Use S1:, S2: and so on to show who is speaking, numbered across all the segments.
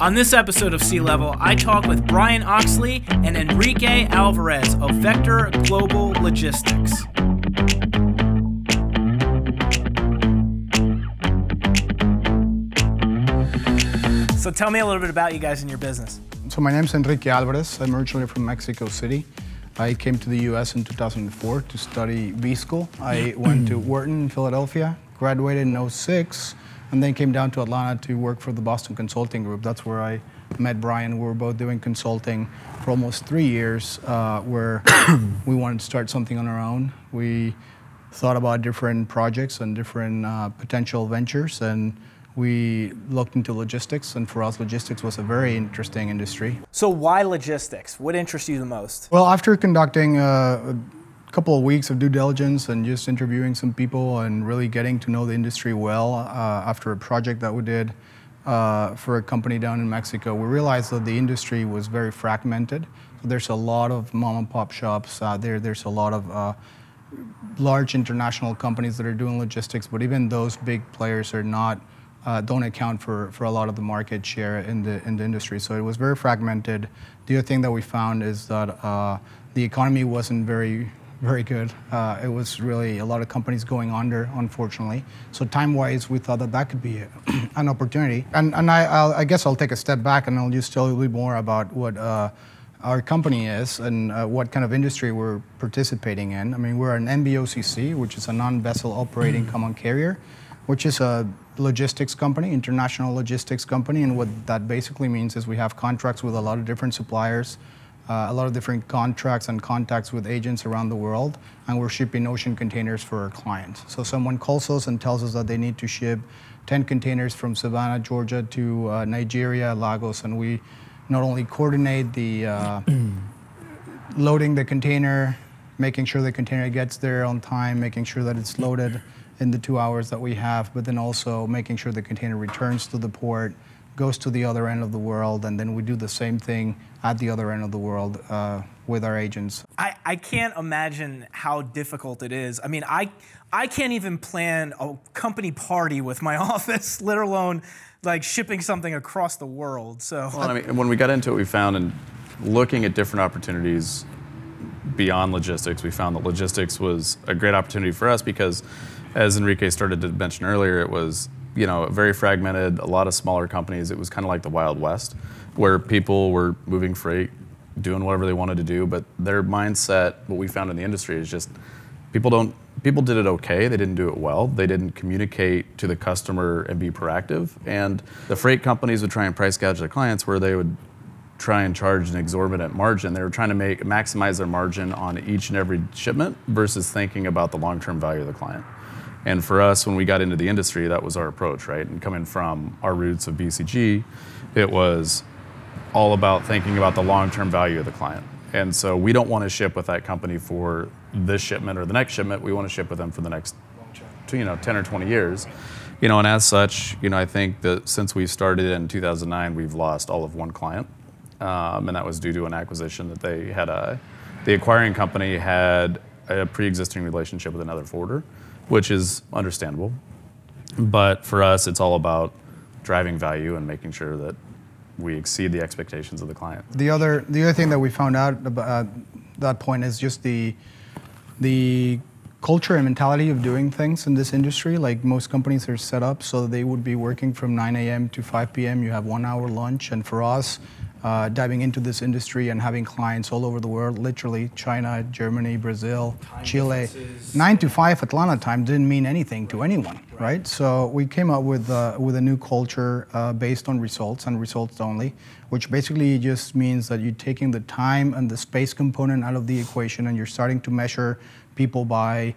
S1: On this episode of C Level, I talk with Brian Oxley and Enrique Alvarez of Vector Global Logistics. So tell me a little bit about you guys and your business.
S2: So my name is Enrique Alvarez. I'm originally from Mexico City. I came to the US in 2004 to study B school. I went to Wharton in Philadelphia, graduated in 06, and then came down to Atlanta to work for the Boston Consulting Group. That's where I met Brian. We were both doing consulting for almost three years, uh, where we wanted to start something on our own. We thought about different projects and different uh, potential ventures, and we looked into logistics. And for us, logistics was a very interesting industry.
S1: So why logistics? What interests you the most?
S2: Well, after conducting uh, a couple of weeks of due diligence and just interviewing some people and really getting to know the industry well uh, after a project that we did uh, for a company down in Mexico, we realized that the industry was very fragmented. So there's a lot of mom and pop shops out there. There's a lot of uh, large international companies that are doing logistics, but even those big players are not uh, don't account for, for a lot of the market share in the in the industry. So it was very fragmented. The other thing that we found is that uh, the economy wasn't very very good. Uh, it was really a lot of companies going under, unfortunately. So time-wise, we thought that that could be a, an opportunity. And, and I, I'll, I guess I'll take a step back and I'll just tell you a little bit more about what uh, our company is and uh, what kind of industry we're participating in. I mean, we're an NVOCC, which is a non-vessel operating common carrier, which is a logistics company, international logistics company. And what that basically means is we have contracts with a lot of different suppliers, uh, a lot of different contracts and contacts with agents around the world, and we're shipping ocean containers for our clients. So someone calls us and tells us that they need to ship 10 containers from Savannah, Georgia to uh, Nigeria, Lagos, and we not only coordinate the uh, loading the container, making sure the container gets there on time, making sure that it's loaded in the two hours that we have, but then also making sure the container returns to the port, goes to the other end of the world, and then we do the same thing at the other end of the world uh, with our agents.
S1: I, I can't imagine how difficult it is. I mean, I, I can't even plan a company party with my office, let alone like shipping something across the world. So,
S3: Well, I mean, when we got into it, we found and looking at different opportunities beyond logistics, we found that logistics was a great opportunity for us because, as Enrique started to mention earlier, it was you know very fragmented, a lot of smaller companies. It was kind of like the Wild West, where people were moving freight, doing whatever they wanted to do, but their mindset, what we found in the industry, is just people don't people did it okay. They didn't do it well. They didn't communicate to the customer and be proactive. And the freight companies would try and price gouge their clients where they would try and charge an exorbitant margin. They were trying to make maximize their margin on each and every shipment versus thinking about the long-term value of the client and for us when we got into the industry that was our approach right and coming from our roots of bcg it was all about thinking about the long-term value of the client and so we don't want to ship with that company for this shipment or the next shipment. We want to ship with them for the next, you know, 10 or 20 years. You know, and as such, you know, I think that since we started in 2009, we've lost all of one client, um, and that was due to an acquisition that they had a, the acquiring company had a pre-existing relationship with another forwarder, which is understandable. But for us, it's all about driving value and making sure that we exceed the expectations of the client.
S2: The other, the other thing that we found out about uh, that point is just the, the culture and mentality of doing things in this industry. Like most companies are set up so they would be working from 9 a.m. to 5 p.m. You have one hour lunch, and for us, uh, diving into this industry and having clients all over the world, literally China, Germany, Brazil, time Chile. Nine to five Atlanta time didn't mean anything to anyone, right? right? So we came up with uh, with a new culture uh, based on results and results only, which basically just means that you're taking the time and the space component out of the equation, and you're starting to measure people by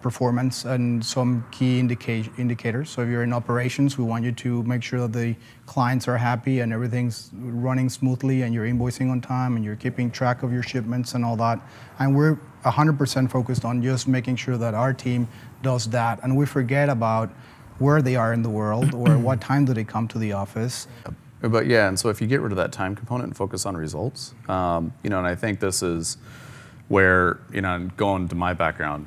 S2: performance and some key indica- indicators. So if you're in operations, we want you to make sure that the clients are happy and everything's running smoothly and you're invoicing on time and you're keeping track of your shipments and all that. And we're 100% focused on just making sure that our team does that. And we forget about where they are in the world or what time do they come to the office.
S3: But yeah, and so if you get rid of that time component and focus on results, um, you know, and I think this is where, you know, going to my background,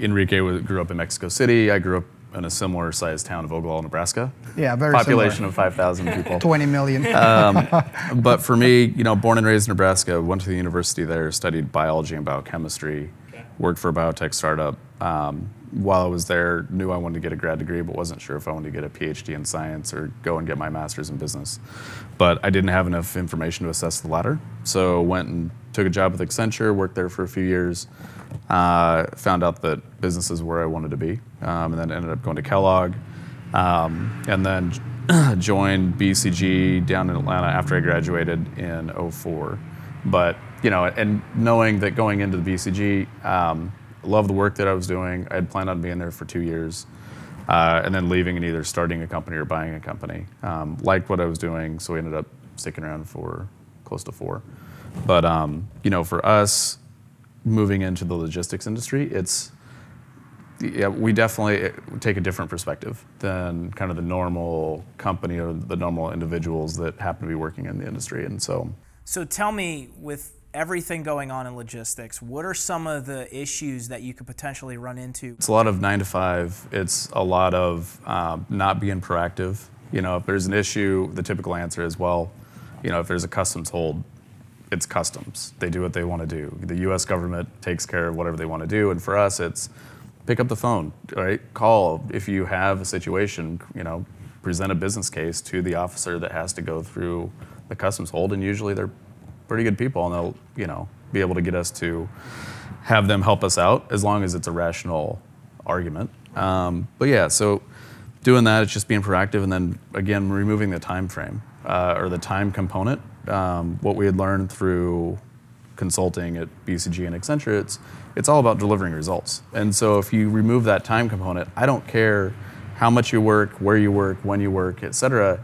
S3: Enrique grew up in Mexico City. I grew up in a similar sized town of Ogallala, Nebraska.
S2: Yeah, very
S3: Population
S2: similar.
S3: of 5,000 people.
S2: 20 million.
S3: but for me, you know, born and raised in Nebraska, went to the university there, studied biology and biochemistry, worked for a biotech startup. Um, while I was there, knew I wanted to get a grad degree, but wasn't sure if I wanted to get a PhD in science or go and get my master's in business. But I didn't have enough information to assess the latter, so went and took a job with Accenture, worked there for a few years. Uh, found out that business is where I wanted to be, um, and then ended up going to Kellogg, um, and then joined BCG down in Atlanta after I graduated in 04. But you know, and knowing that going into the BCG, um, loved the work that I was doing. I had planned on being there for two years, uh, and then leaving and either starting a company or buying a company. Um, liked what I was doing, so we ended up sticking around for close to four. But um, you know, for us, moving into the logistics industry, it's yeah, we definitely take a different perspective than kind of the normal company or the normal individuals that happen to be working in the industry. And so,
S1: So tell me, with everything going on in logistics, what are some of the issues that you could potentially run into?
S3: it's a lot of nine to five. It's a lot of um, not being proactive. You know, if there's an issue, the typical answer is, well, you know, if there's a customs hold, it's customs. They do what they want to do. The U.S. government takes care of whatever they want to do, and for us, it's pick up the phone, right? Call if you have a situation. You know, present a business case to the officer that has to go through the customs hold, and usually they're pretty good people, and they'll you know be able to get us to have them help us out as long as it's a rational argument. Um, but yeah, so doing that, it's just being proactive, and then again removing the time frame uh, or the time component. Um, what we had learned through consulting at BCG and Accenture, it's it's all about delivering results. And so if you remove that time component, I don't care how much you work, where you work, when you work, et cetera.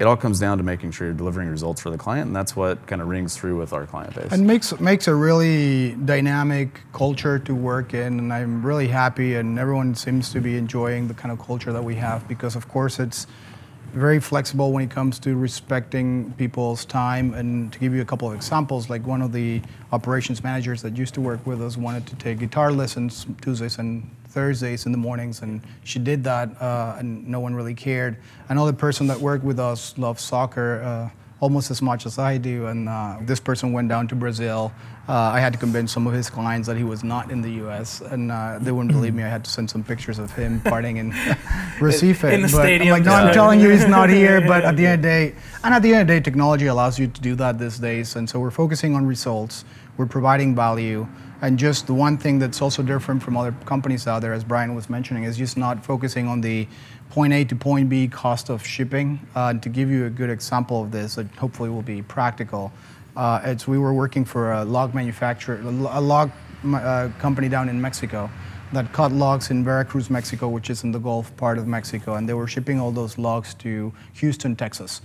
S3: It all comes down to making sure you're delivering results for the client, and that's what kind of rings through with our client base.
S2: and makes makes a really dynamic culture to work in and i'm really happy and everyone seems to be enjoying the kind of culture that we have because of course it's very flexible when it comes to respecting people's time. And to give you a couple of examples like one of the operations managers that used to work with us wanted to take guitar lessons tuesdays and thursdays in the mornings and she did that uh, and no one really cared. Another person that worked with us loved soccer uh, almost as much as I do. And uh, this person went down to Brazil. Uh, I had to convince some of his clients that he was not in the U.S. and uh, they wouldn't believe me. I had to send some pictures of him partying in Recife.
S1: In the
S2: but
S1: stadium,
S2: I'm like, no. I'm telling you, he's not here. But at the end of the day, and at the end of the day, technology allows you to do that these days. And so we're focusing on results. We're providing value. And just the one thing that's also different from other companies out there, as Brian was mentioning, is just not focusing on the point A to point B cost of shipping. Uh, to give you a good example of this, that hopefully will be practical, uh, it's we were working for a log manufacturer, a log uh, company down in Mexico that cut logs in Veracruz, Mexico, which is in the Gulf part of Mexico, and they were shipping all those logs to Houston, Texas.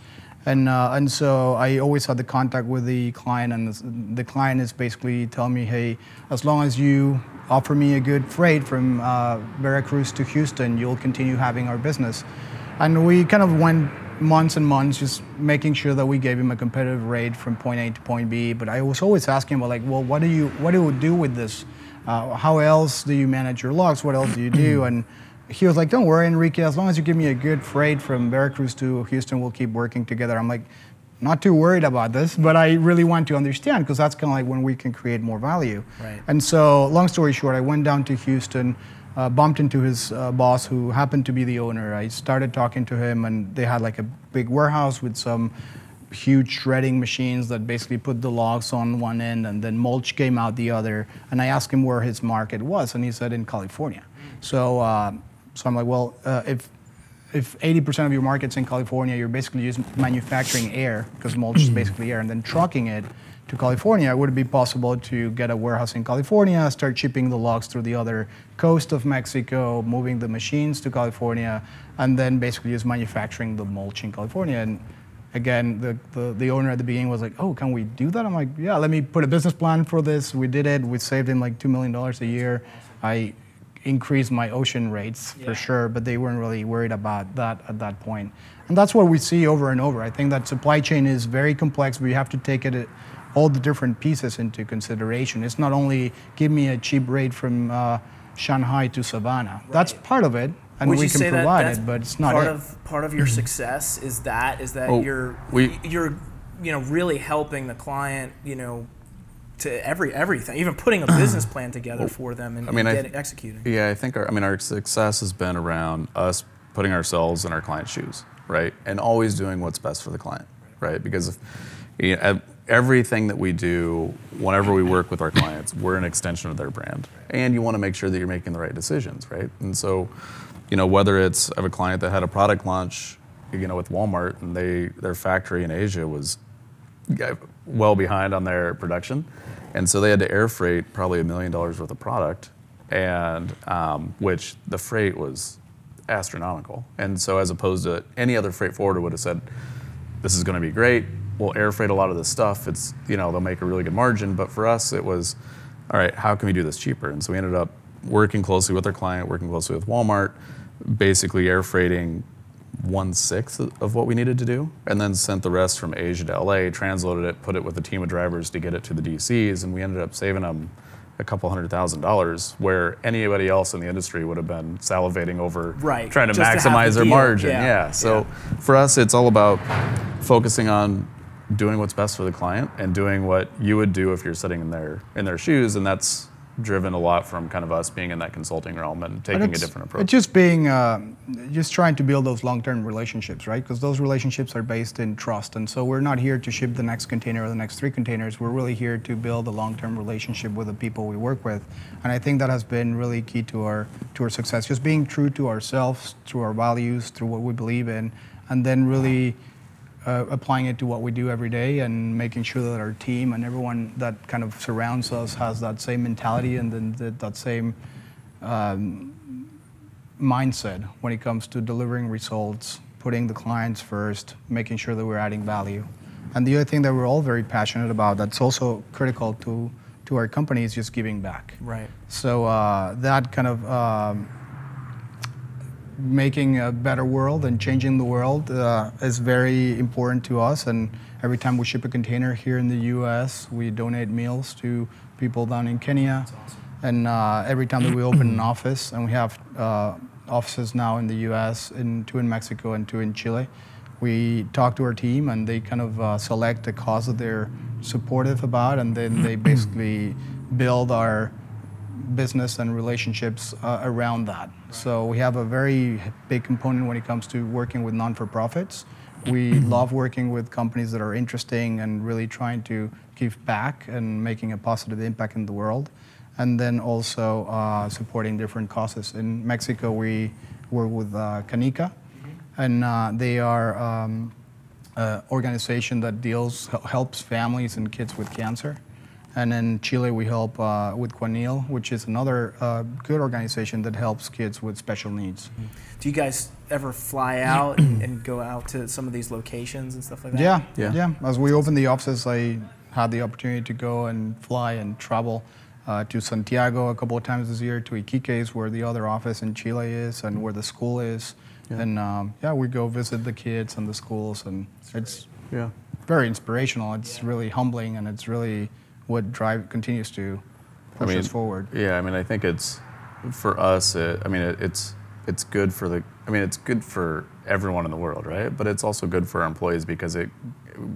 S2: And, uh, and so I always had the contact with the client, and this- the client is basically telling me, hey, as long as you offer me a good freight from uh, Veracruz to Houston, you'll continue having our business. And we kind of went months and months just making sure that we gave him a competitive rate from point A to point B. But I was always asking about like, well, what do you what do you do with this? Uh, how else do you manage your logs? What else do you do? And he was like, don't worry, Enrique. As long as you give me a good freight from Veracruz to Houston, we'll keep working together. I'm like, not too worried about this, but I really want to understand because that's kind of like when we can create more value.
S1: Right.
S2: And so, long story short, I went down to Houston, uh, bumped into his uh, boss, who happened to be the owner. I started talking to him, and they had like a big warehouse with some huge shredding machines that basically put the logs on one end, and then mulch came out the other. And I asked him where his market was, and he said in California. So, uh, so I'm like, well, uh, if if 80% of your market's in California, you're basically just manufacturing air because mulch is basically air, and then trucking it to California. Would it be possible to get a warehouse in California, start shipping the logs through the other coast of Mexico, moving the machines to California, and then basically just manufacturing the mulch in California? And again, the, the, the owner at the beginning was like, oh, can we do that? I'm like, yeah, let me put a business plan for this. We did it. We saved him like $2 million a year. I increased my ocean rates for sure, but they weren't really worried about that at that point. And that's what we see over and over. I think that supply chain is very complex. We have to take it all the different pieces into consideration. It's not only give me a cheap rate from uh, Shanghai to Savannah. That's part of it, and
S1: Would
S2: we can
S1: say that
S2: provide it, but it's not
S1: part
S2: it.
S1: of part of your success is that is that
S3: Well,
S1: you're
S3: we-
S1: you're you know really helping the client you know to every everything even putting a business plan together for them and,
S3: I mean,
S1: and
S3: I-
S1: get, executing.
S3: Yeah, I think our, I mean our success has been around us putting ourselves in our client's shoes, right, and always doing what's best for the client, right? Because if, you know, everything that we do, whenever we work with our clients, we're an extension of their brand, and you want to make sure that you're making the right decisions, right? And so, you know, whether it's I have a client that had a product launch, you know, with Walmart, and they their factory in Asia was well behind on their production, and so they had to air freight probably a million dollars worth of product, and um, which the freight was astronomical. And so as opposed to any other freight forwarder would have said, "This is going to be great. We'll air freight a lot of this stuff. It's you know they'll make a really good margin." But for us, it was, all right, how can we do this cheaper? And so we ended up working closely with our client, working closely with Walmart, basically air freighting one sixth of what we needed to do, and then sent the rest from Asia to LA, transloaded it, put it with a team of drivers to get it to the DCs, and we ended up saving them a couple hundred thousand dollars, where anybody else in the industry would have been salivating over
S1: Right,
S3: trying to
S1: just to
S3: maximize their
S1: deal.
S3: margin.
S1: Yeah,
S3: Yeah. So
S1: yeah.
S3: for us, it's all about focusing on doing what's best for the client and doing what you would do if you're sitting in their in their shoes, and that's driven a lot from kind of us being in that consulting realm and taking a different approach.
S2: It's just being, uh, just trying to build those long-term relationships, right? Because those relationships are based in trust, and so we're not here to ship the next container or the next three containers. We're really here to build a long-term relationship with the people we work with, and I think that has been really key to our to our success. Just being true to ourselves, to our values, through what we believe in, and then really uh, applying it to what we do every day and making sure that our team and everyone that kind of surrounds us has that same mentality and then that, that same um, mindset when it comes to delivering results, putting the clients first, making sure that we're adding value. And the other thing that we're all very passionate about that's also critical to, to our company is just giving back.
S1: Right.
S2: So uh, that kind of um, making a better world and changing the world uh, is very important to us. And every time we ship a container here in the U.S., we donate meals to people down in Kenya. And uh, every time that we open an office, and we have uh, offices now in the U.S., in, two in Mexico and two in Chile, we talk to our team and they kind of uh, select a cause that they're supportive about, and then they basically build our business and relationships uh, around that. So we have a very big component when it comes to working with non-for-profits. We love working with companies that are interesting and really trying to give back and making a positive impact in the world. And then also uh, supporting different causes. In Mexico, we work with uh, Canica, and uh, they are um, an organization that deals helps families and kids with cancer. And in Chile, we help uh, with Quanil, which is another uh, good organization that helps kids with special needs.
S1: Do you guys ever fly out and, and go out to some of these locations and stuff like that?
S2: Yeah,
S3: Yeah.
S2: yeah, As we opened the offices, I had the opportunity to go and fly and travel uh, to Santiago a couple of times this year, to Iquique, where the other office in Chile is, and where the school is. And um, yeah, we go visit the kids and the schools, and it's
S3: yeah.
S2: very inspirational. It's really humbling, and it's really what drive continues to push us forward.
S3: Yeah, I mean, I think it's for us. It, I mean, it, it's it's good for the. I mean, it's good for everyone in the world, right? But it's also good for our employees because it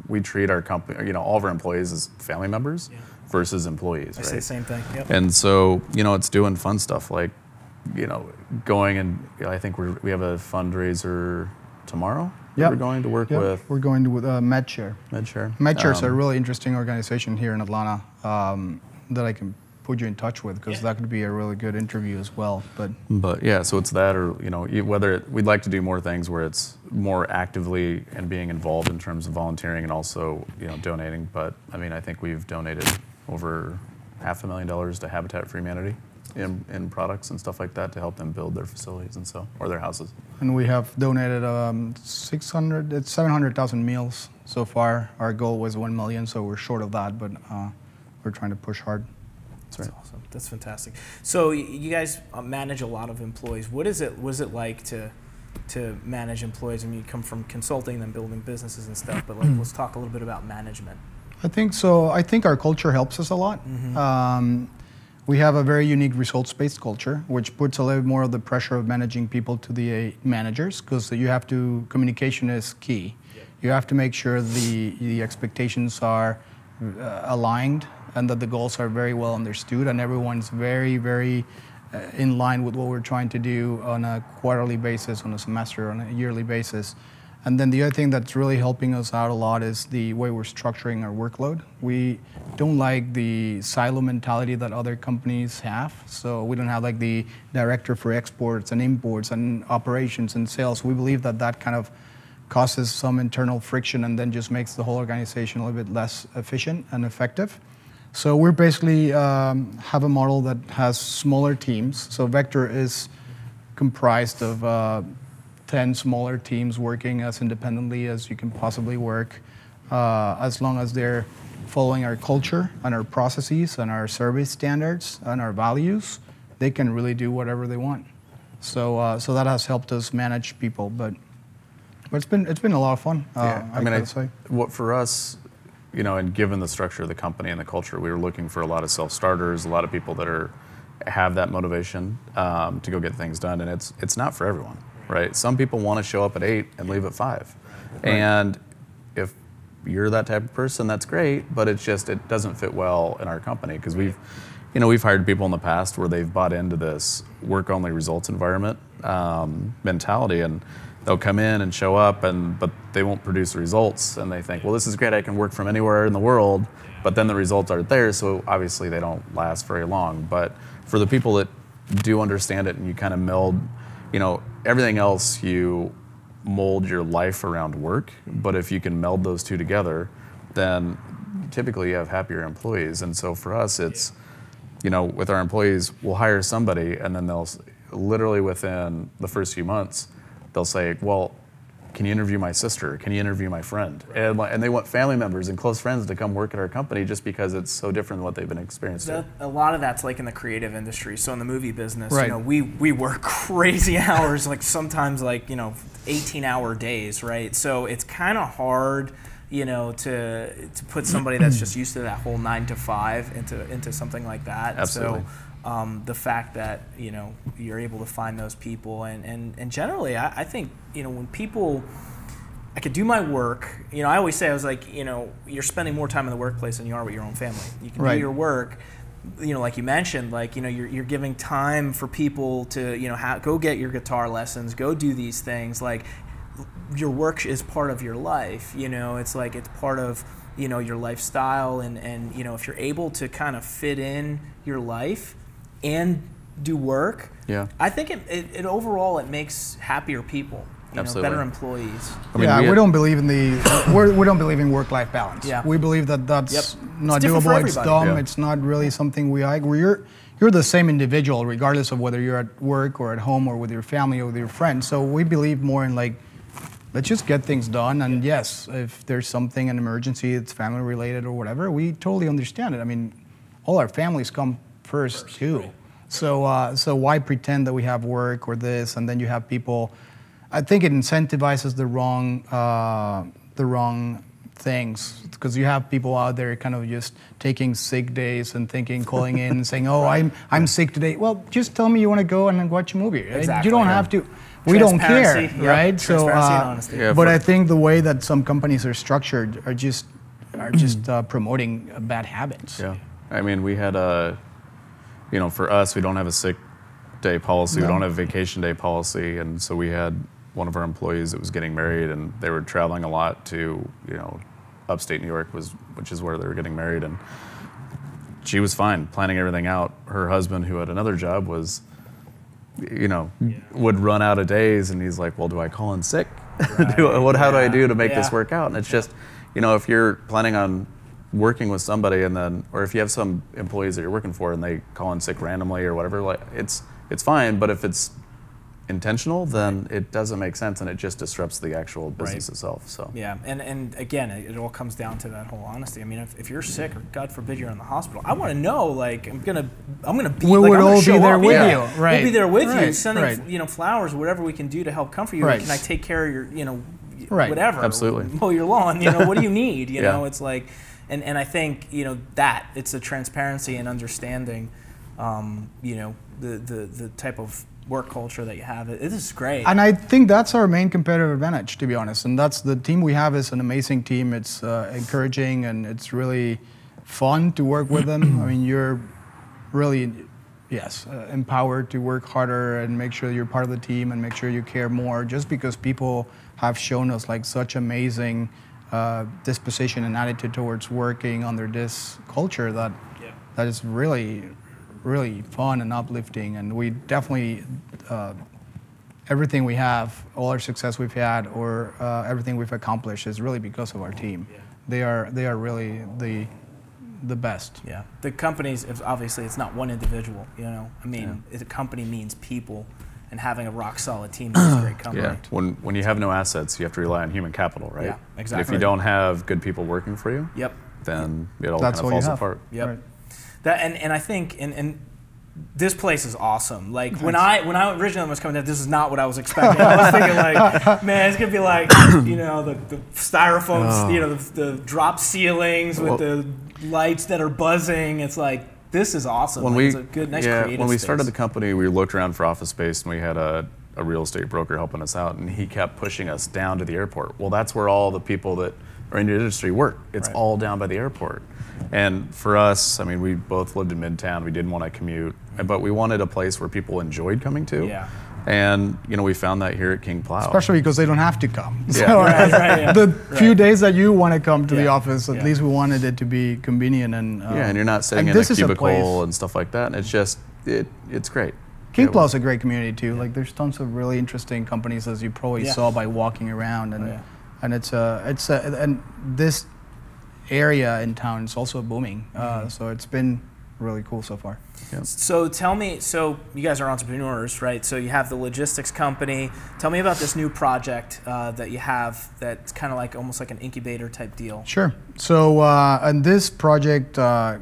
S3: we treat our company, you know, all of our employees as family members versus employees,
S1: I
S3: right?
S1: say the same thing. Yep.
S3: And so, you know, it's doing fun stuff like, you know, going and you know, I think we we have a fundraiser tomorrow. That
S2: Yep.
S3: We're going to work
S2: Yeah,
S3: with
S2: we're going to with uh, MedShare.
S3: MedShare.
S2: MedShare is a
S3: Um,
S2: really interesting organization here in Atlanta um, that I can put you in touch with because that could be a really good interview as well. But
S3: But yeah, so it's that, or you know, whether it, we'd like to do more things where it's more actively and being involved in terms of volunteering and also you know donating. But I mean, I think we've donated over half a million dollars to Habitat for Humanity in, in products and stuff like that to help them build their facilities and so or their houses.
S2: And we have donated um, 600, it's 700,000 meals so far. Our goal was 1 million, so we're short of that, but uh, we're trying to push hard.
S3: That's right.
S1: Awesome. That's fantastic. So you guys uh, manage a lot of employees. What is it? What is it like to to manage employees? I mean, you come from consulting, and building businesses and stuff. But like, let's talk a little bit about management.
S2: I think so. I think our culture helps us a lot. Um, we have a very unique results-based culture, which puts a little more of the pressure of managing people to the uh, managers, because you have to communication is key. You have to make sure the the expectations are uh, aligned and that the goals are very well understood and everyone's very very uh, in line with what we're trying to do on a quarterly basis, on a semester, on a yearly basis. And then the other thing that's really helping us out a lot is the way we're structuring our workload. We don't like the silo mentality that other companies have. So we don't have like the director for exports and imports and operations and sales. We believe that that kind of causes some internal friction and then just makes the whole organization a little bit less efficient and effective. So we're basically um, have a model that has smaller teams. So Vector is comprised of uh, 10 smaller teams working as independently as you can possibly work, uh, as long as they're following our culture and our processes and our service standards and our values, they can really do whatever they want. So, uh, so that has helped us manage people, but, but it's been it's been a lot of fun. Uh,
S3: Yeah, I mean, I,
S2: say.
S3: what for us, you know, and given the structure of the company and the culture, we were looking for a lot of self-starters, a lot of people that are have that motivation um, to go get things done, and it's it's not for everyone, right? Some people want to show up at eight and leave at five, and if you're that type of person, that's great, but it's just it doesn't fit well in our company because we've, you know, we've hired people in the past where they've bought into this work-only results environment um, mentality, and they'll come in and show up, and but they won't produce results, and they think, well, this is great, I can work from anywhere in the world, but then the results aren't there, so obviously they don't last very long. But for the people that do understand it, and you kind of meld, you know, everything else you mold your life around work, but if you can meld those two together, then typically you have happier employees. And so for us, it's, you know, with our employees, we'll hire somebody and then they'll literally within the first few months, they'll say, well, can you interview my sister? Can you interview my friend? And, and they want family members and close friends to come work at our company just because it's so different than what they've been experienced.
S1: That, a lot of that's like in the creative industry. So in the movie business,
S2: Right.
S1: you know, we we work crazy hours, like sometimes like you know, 18 hour days, right? So it's kind of hard, you know, to to put somebody that's just used to that whole nine to five into into something like that.
S3: Absolutely.
S1: So um, the fact that you know you're able to find those people and and and generally, I, I think you know when people I could do my work. You know, I always say I was like, you know, you're spending more time in the workplace than you are with your own family. You can
S2: Right.
S1: do your work. You know, like you mentioned, like you know, you're, you're giving time for people to you know ha- go get your guitar lessons, go do these things. Like your work is part of your life. You know, it's like it's part of you know your lifestyle, and and you know if you're able to kind of fit in your life and do work,
S3: Yeah.
S1: I think it, it, it overall it makes happier people. You
S3: Absolutely.
S1: know, better employees.
S3: I mean,
S2: yeah,
S3: we
S2: we, don't believe in the we're, we don't believe in work-life balance.
S1: Yeah.
S2: We believe that that's
S1: Yep.
S2: not
S1: It's
S2: doable. It's dumb.
S3: Yeah.
S2: It's not really something we like. Where you're you're the same individual regardless of whether you're at work or at home or with your family or with your friends. So we believe more in like let's just get things done. And yes, if there's something an emergency, it's family related or whatever, we totally understand it. I mean, all our families come first, too. So uh, so why pretend that we have work or this, and then you have people. I think it incentivizes the wrong uh, the wrong things because you have people out there kind of just taking sick days and thinking calling in and saying oh i'm i'm sick today well just tell me you want to go and watch a movie
S1: Exactly,
S2: you don't
S1: yeah.
S2: have to we don't care
S1: Transparency, yep,
S2: right so uh.
S3: Yeah,
S2: but i think the way that some companies are structured are just are just uh, promoting uh, bad habits
S3: Yeah. I mean, we had a, you know, for us, we don't have a sick day policy. We don't have a vacation day policy. And so we had one of our employees that was getting married and they were traveling a lot to, you know, upstate New York was, which is where they were getting married. And she was fine planning everything out. Her husband, who had another job, was, you know, would run out of days. And he's like, well, do I call in sick? do, what, how do I do to make this work out? And it's just, you know, if you're planning on working with somebody and then, or if you have some employees that you're working for and they call in sick randomly or whatever, like it's it's fine. But if it's intentional, then it doesn't make sense and it just disrupts the actual business
S1: Right.
S3: itself. So
S1: Yeah, and, and again, it, it all comes down to that whole honesty. I mean, if, if you're sick or God forbid you're in the hospital, I want to know. Like, I'm gonna I'm gonna be.
S2: We
S1: like,
S2: would
S1: I'm gonna
S2: all be there
S1: up.
S2: with
S1: yeah.
S2: you,
S1: We'll
S2: right,
S1: be there with you, sending
S2: right.
S1: you know flowers, whatever we can do to help comfort you.
S2: Right.
S1: Can I take care of your you know
S2: Right.
S1: whatever?
S3: Absolutely.
S1: Mow your lawn. You know, what do you need? You
S3: Yeah.
S1: know, it's like, and and I think you know that it's a transparency and understanding. um, you know, the, the the type of work culture that you have. It, it is great.
S2: And I think that's our main competitive advantage, to be honest. And that's the team we have is an amazing team. It's uh, encouraging and it's really fun to work with them. I mean, you're really, yes, uh, empowered to work harder and make sure you're part of the team and make sure you care more. Just because people have shown us like such amazing uh, disposition and attitude towards working under this culture that
S1: Yeah.
S2: that is really, really fun and uplifting. And we definitely, uh, everything we have, all our success we've had, or uh, everything we've accomplished is really because of our team.
S1: Yeah.
S2: They are they are really the the best.
S1: Yeah, the companies it's- obviously it's not one individual. You know, I mean, a company means people, and having a rock solid team is a great company.
S3: Yeah. When when you have no assets, you have to rely on human capital, right?
S1: Yeah,
S3: And if you don't have good people working for you,
S1: Yep.
S3: then it all
S2: That's
S3: kind
S2: all
S3: of
S2: you
S3: falls
S2: have.
S3: apart.
S1: Yep.
S2: Right.
S1: That and, and I think and, and this place is awesome. Like when I when I originally was coming there, this is not what I was expecting. I was thinking like, man, it's gonna be like you know the, the styrofoam, oh. you know the, the drop ceilings with
S3: Well-
S1: the lights that are buzzing. It's like this is awesome.
S3: When
S1: Like,
S3: we
S1: it's a good nice
S3: yeah,
S1: creative
S3: when we
S1: space.
S3: started the company, we looked around for office space, and we had a, a real estate broker helping us out, and he kept pushing us down to the airport. Well, that's where all the people that are in the industry work. It's
S1: Right.
S3: all down by the airport. And for us, I mean, we both lived in Midtown. We didn't want to commute, but we wanted a place where people enjoyed coming to.
S1: Yeah.
S3: And you know, we found that here at King Plow.
S2: Especially because they don't have to come.
S3: Yeah.
S2: So,
S1: Right, right, yeah.
S2: the few days that you want to come to the office, at
S1: Yeah.
S2: least we wanted it to be convenient and. Uh,
S3: yeah, and you're not sitting in a cubicle
S2: place-
S3: and stuff like that. And it's just it, it's great.
S2: King
S3: Yeah,
S2: Plow is a great community too. Like there's tons of really interesting companies as you probably
S1: Yeah.
S2: saw by walking around, and
S1: Oh, yeah.
S2: and it's a it's a and this area in town is also booming. Uh,
S1: Mm-hmm.
S2: so it's been really cool so far.
S1: So tell me, so you guys are entrepreneurs, right? So you have the logistics company. Tell me about this new project uh, that you have that's kind of like almost like an incubator type deal.
S2: Sure. So uh, and this project uh,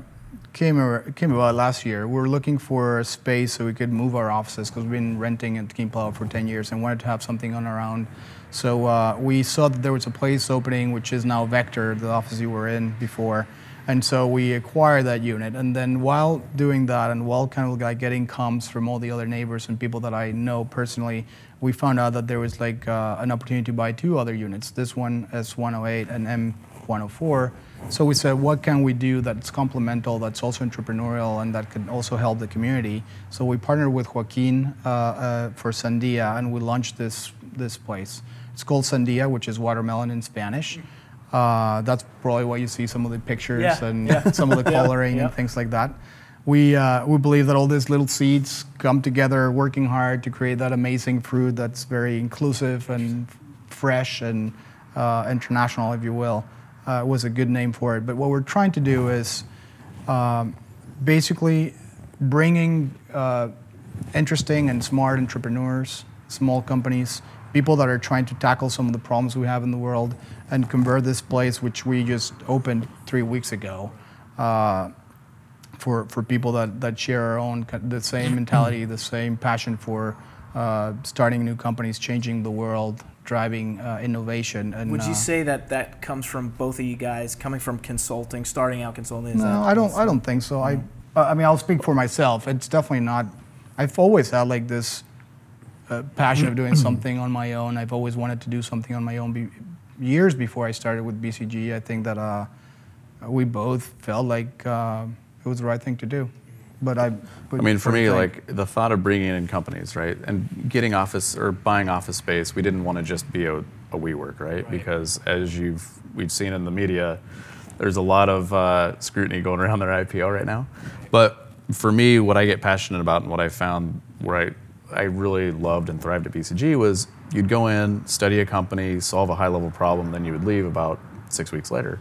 S2: came came about last year. We were looking for a space so we could move our offices because we've been renting at King Plow for 10 years and wanted to have something on our own. So uh, we saw that there was a place opening, which is now Vector, the office you were in before. And so we acquired that unit. And then while doing that, and while kind of like getting comms from all the other neighbors and people that I know personally, we found out that there was like uh, an opportunity to buy two other units. This one S108 and M104. So we said, what can we do that's complemental, that's also entrepreneurial, and that can also help the community? So we partnered with Joaquin uh, uh, for Sandia, and we launched this this place. It's called Sandia, which is watermelon in Spanish. Uh, that's probably why you see some of the pictures
S1: Yeah,
S2: and
S1: yeah.
S2: some of the coloring
S1: yeah.
S2: and things like that. We, uh, we believe that all these little seeds come together, working hard to create that amazing fruit that's very inclusive and fresh and uh, international, if you will, uh, was a good name for it. But what we're trying to do is um, basically bringing uh, interesting and smart entrepreneurs, small companies, people that are trying to tackle some of the problems we have in the world, and convert this place, which we just opened three weeks ago, uh, for for people that that share our own the same mentality, the same passion for uh, starting new companies, changing the world, driving uh, innovation. And
S1: Would you
S2: uh,
S1: say that that comes from both of you guys, coming from consulting, starting out consulting? Is
S2: No,
S1: that-
S2: I don't. I don't think so. I. I mean, I'll speak for myself. It's definitely not. I've always had like this uh, passion of doing something on my own. I've always wanted to do something on my own. Be, years before I started with BCG, I think that uh, we both felt like uh, it was the right thing to do. But I. But
S3: I mean, for me, like the thought of bringing in companies, right, and getting office or buying office space, we didn't want to just be a, a WeWork, right? Because as you've we've seen in the media, there's a lot of uh, scrutiny going around their IPO right now. But for me, what I get passionate about and what I found where I I really loved and thrived at BCG was you'd go in, study a company, solve a high level problem, then you would leave about six weeks later.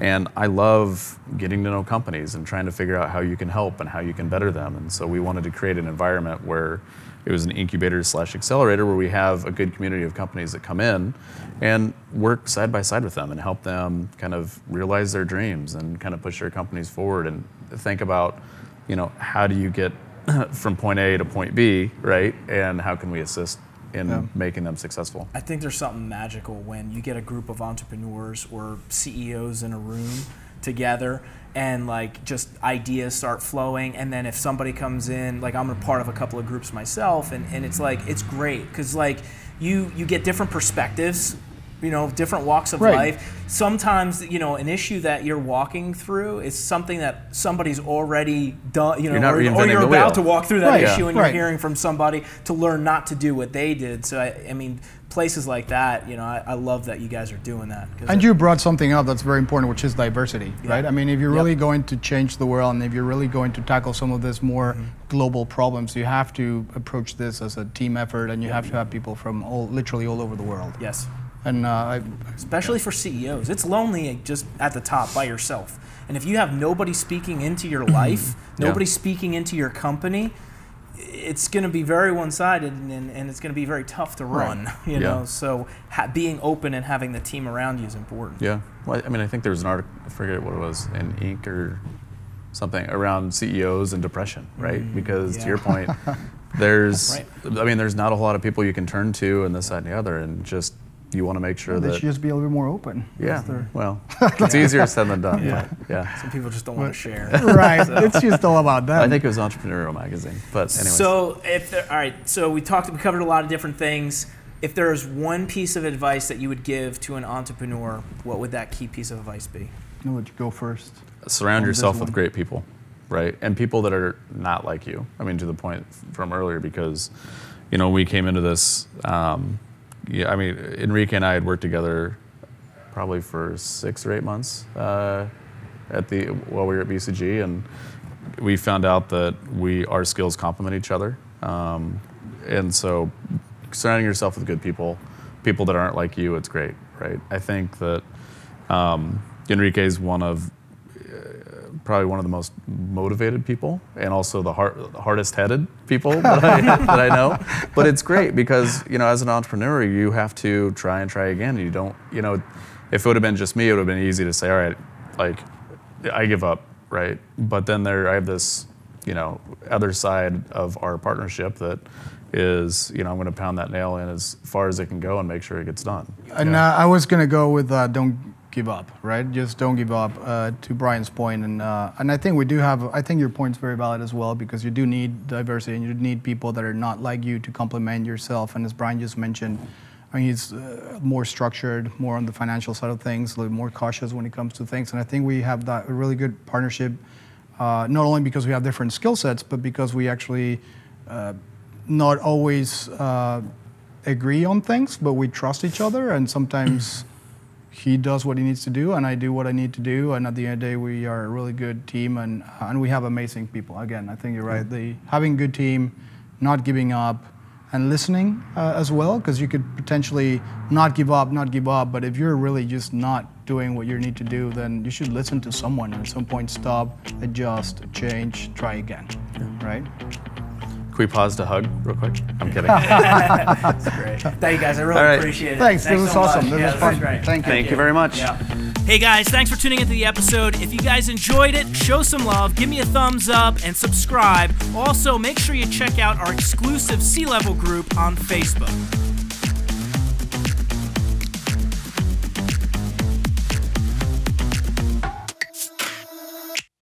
S3: And I love getting to know companies and trying to figure out how you can help and how you can better them. And so we wanted to create an environment where it was an incubator slash accelerator where we have a good community of companies that come in and work side by side with them and help them kind of realize their dreams and kind of push their companies forward and think about, you know, how do you get from point A to point B, right? And how can we assist in making them successful?
S1: I think there's something magical when you get a group of entrepreneurs or CEOs in a room together and like just ideas start flowing and then if somebody comes in like i'm a part of a couple of groups myself and, and it's like it's great because like you you get different perspectives you know different walks of
S2: Right.
S1: life sometimes you know an issue that you're walking through is something that somebody's already done you know
S3: You're not
S1: or, or you're
S3: the
S1: about
S3: wheel.
S1: to walk through that
S2: Right.
S1: issue
S2: Yeah.
S1: and you're
S2: Right.
S1: hearing from somebody to learn not to do what they did so i, I mean places like that you know I, I love that you guys are doing that.
S2: And
S1: it-
S2: you brought something up that's very important, which is diversity, right? I mean, if you're
S1: Yep.
S2: really going to change the world and if you're really going to tackle some of these more
S1: Mm-hmm.
S2: global problems, you have to approach this as a team effort and you have to have people from all, literally all over the world.
S1: yes
S2: And uh, I,
S1: especially for CEOs. It's lonely just at the top by yourself. And if you have nobody speaking into your life, nobody speaking into your company, it's going to be very one-sided and, and, and it's going to be very tough to run. You
S3: Yeah.
S1: know, so ha- being open and having the team around you is important.
S3: Yeah. Well, I mean, I think there was an article, I forget what it was, in Inc. or something around CEOs and depression, right? because
S1: yeah.
S3: to your point, there's,
S1: Right.
S3: I mean, there's not a whole lot of people you can turn to and this, that, and the other, and just you want to make sure
S2: they
S3: that.
S2: They should just be a little bit more open.
S3: yeah. Well, it's easier said than done.
S1: Yeah.
S3: Yeah.
S1: Some people just don't want to share.
S2: right.
S1: So-
S2: It's just all about that.
S3: I think it was Entrepreneurial Magazine, but anyway.
S1: So if there, all right, so we talked, we covered a lot of different things. If there's one piece of advice that you would give to an entrepreneur, what would that key piece of advice be?
S2: I'll let you go first.
S3: surround
S2: on
S3: yourself with great people, right? And people that are not like you. I mean, to the point from earlier, because you know we came into this. Um, yeah, I mean, Enrique and I had worked together probably for six or eight months uh, at the while we were at BCG, and we found out that we our skills complement each other, um, and so surrounding yourself with good people, people that aren't like you, it's great, right? I think that um, Enrique is one of probably one of the most motivated people and also the hard, hardest headed people that I, that I know. But it's great because, you know, as an entrepreneur, you have to try and try again. You don't, you know, if it would have been just me, it would have been easy to say, all right, like, I give up, right? But then there, I have this, you know, other side of our partnership that is, you know, I'm going to pound that nail in as far as it can go and make sure it gets done.
S2: And uh, I was gonna go with uh, don't give up, right? Just don't give up. Uh, to Brian's point, and uh, and I think we do have. I think your point's very valid as well because you do need diversity and you need people that are not like you to complement yourself. And as Brian just mentioned, I mean, he's uh, more structured, more on the financial side of things, a little more cautious when it comes to things. And I think we have that a really good partnership, uh, not only because we have different skill sets, but because we actually uh, not always uh, agree on things, but we trust each other. And sometimes he does what he needs to do, and I do what I need to do. And at the end of the day, we are a really good team, and and we have amazing people. Again, I think you're right. The having a good team, not giving up, and listening uh, as well, because you could potentially not give up, not give up. But if you're really just not doing what you need to do, then you should listen to someone at some point stop, adjust, change, try again. Right?
S3: Can we pause to hug real quick? I'm kidding.
S1: That's great. Thank you guys. I really
S3: All right.
S1: appreciate it.
S2: Thanks. This was
S1: so much.
S2: awesome. This
S1: Yeah,
S2: was fun.
S1: great.
S2: Thank you.
S3: Thank you very much.
S1: Yeah. Hey guys, thanks for tuning into the episode. If you guys enjoyed it, show some love, give me a thumbs up, and subscribe. Also, make sure you check out our exclusive C Level group on Facebook.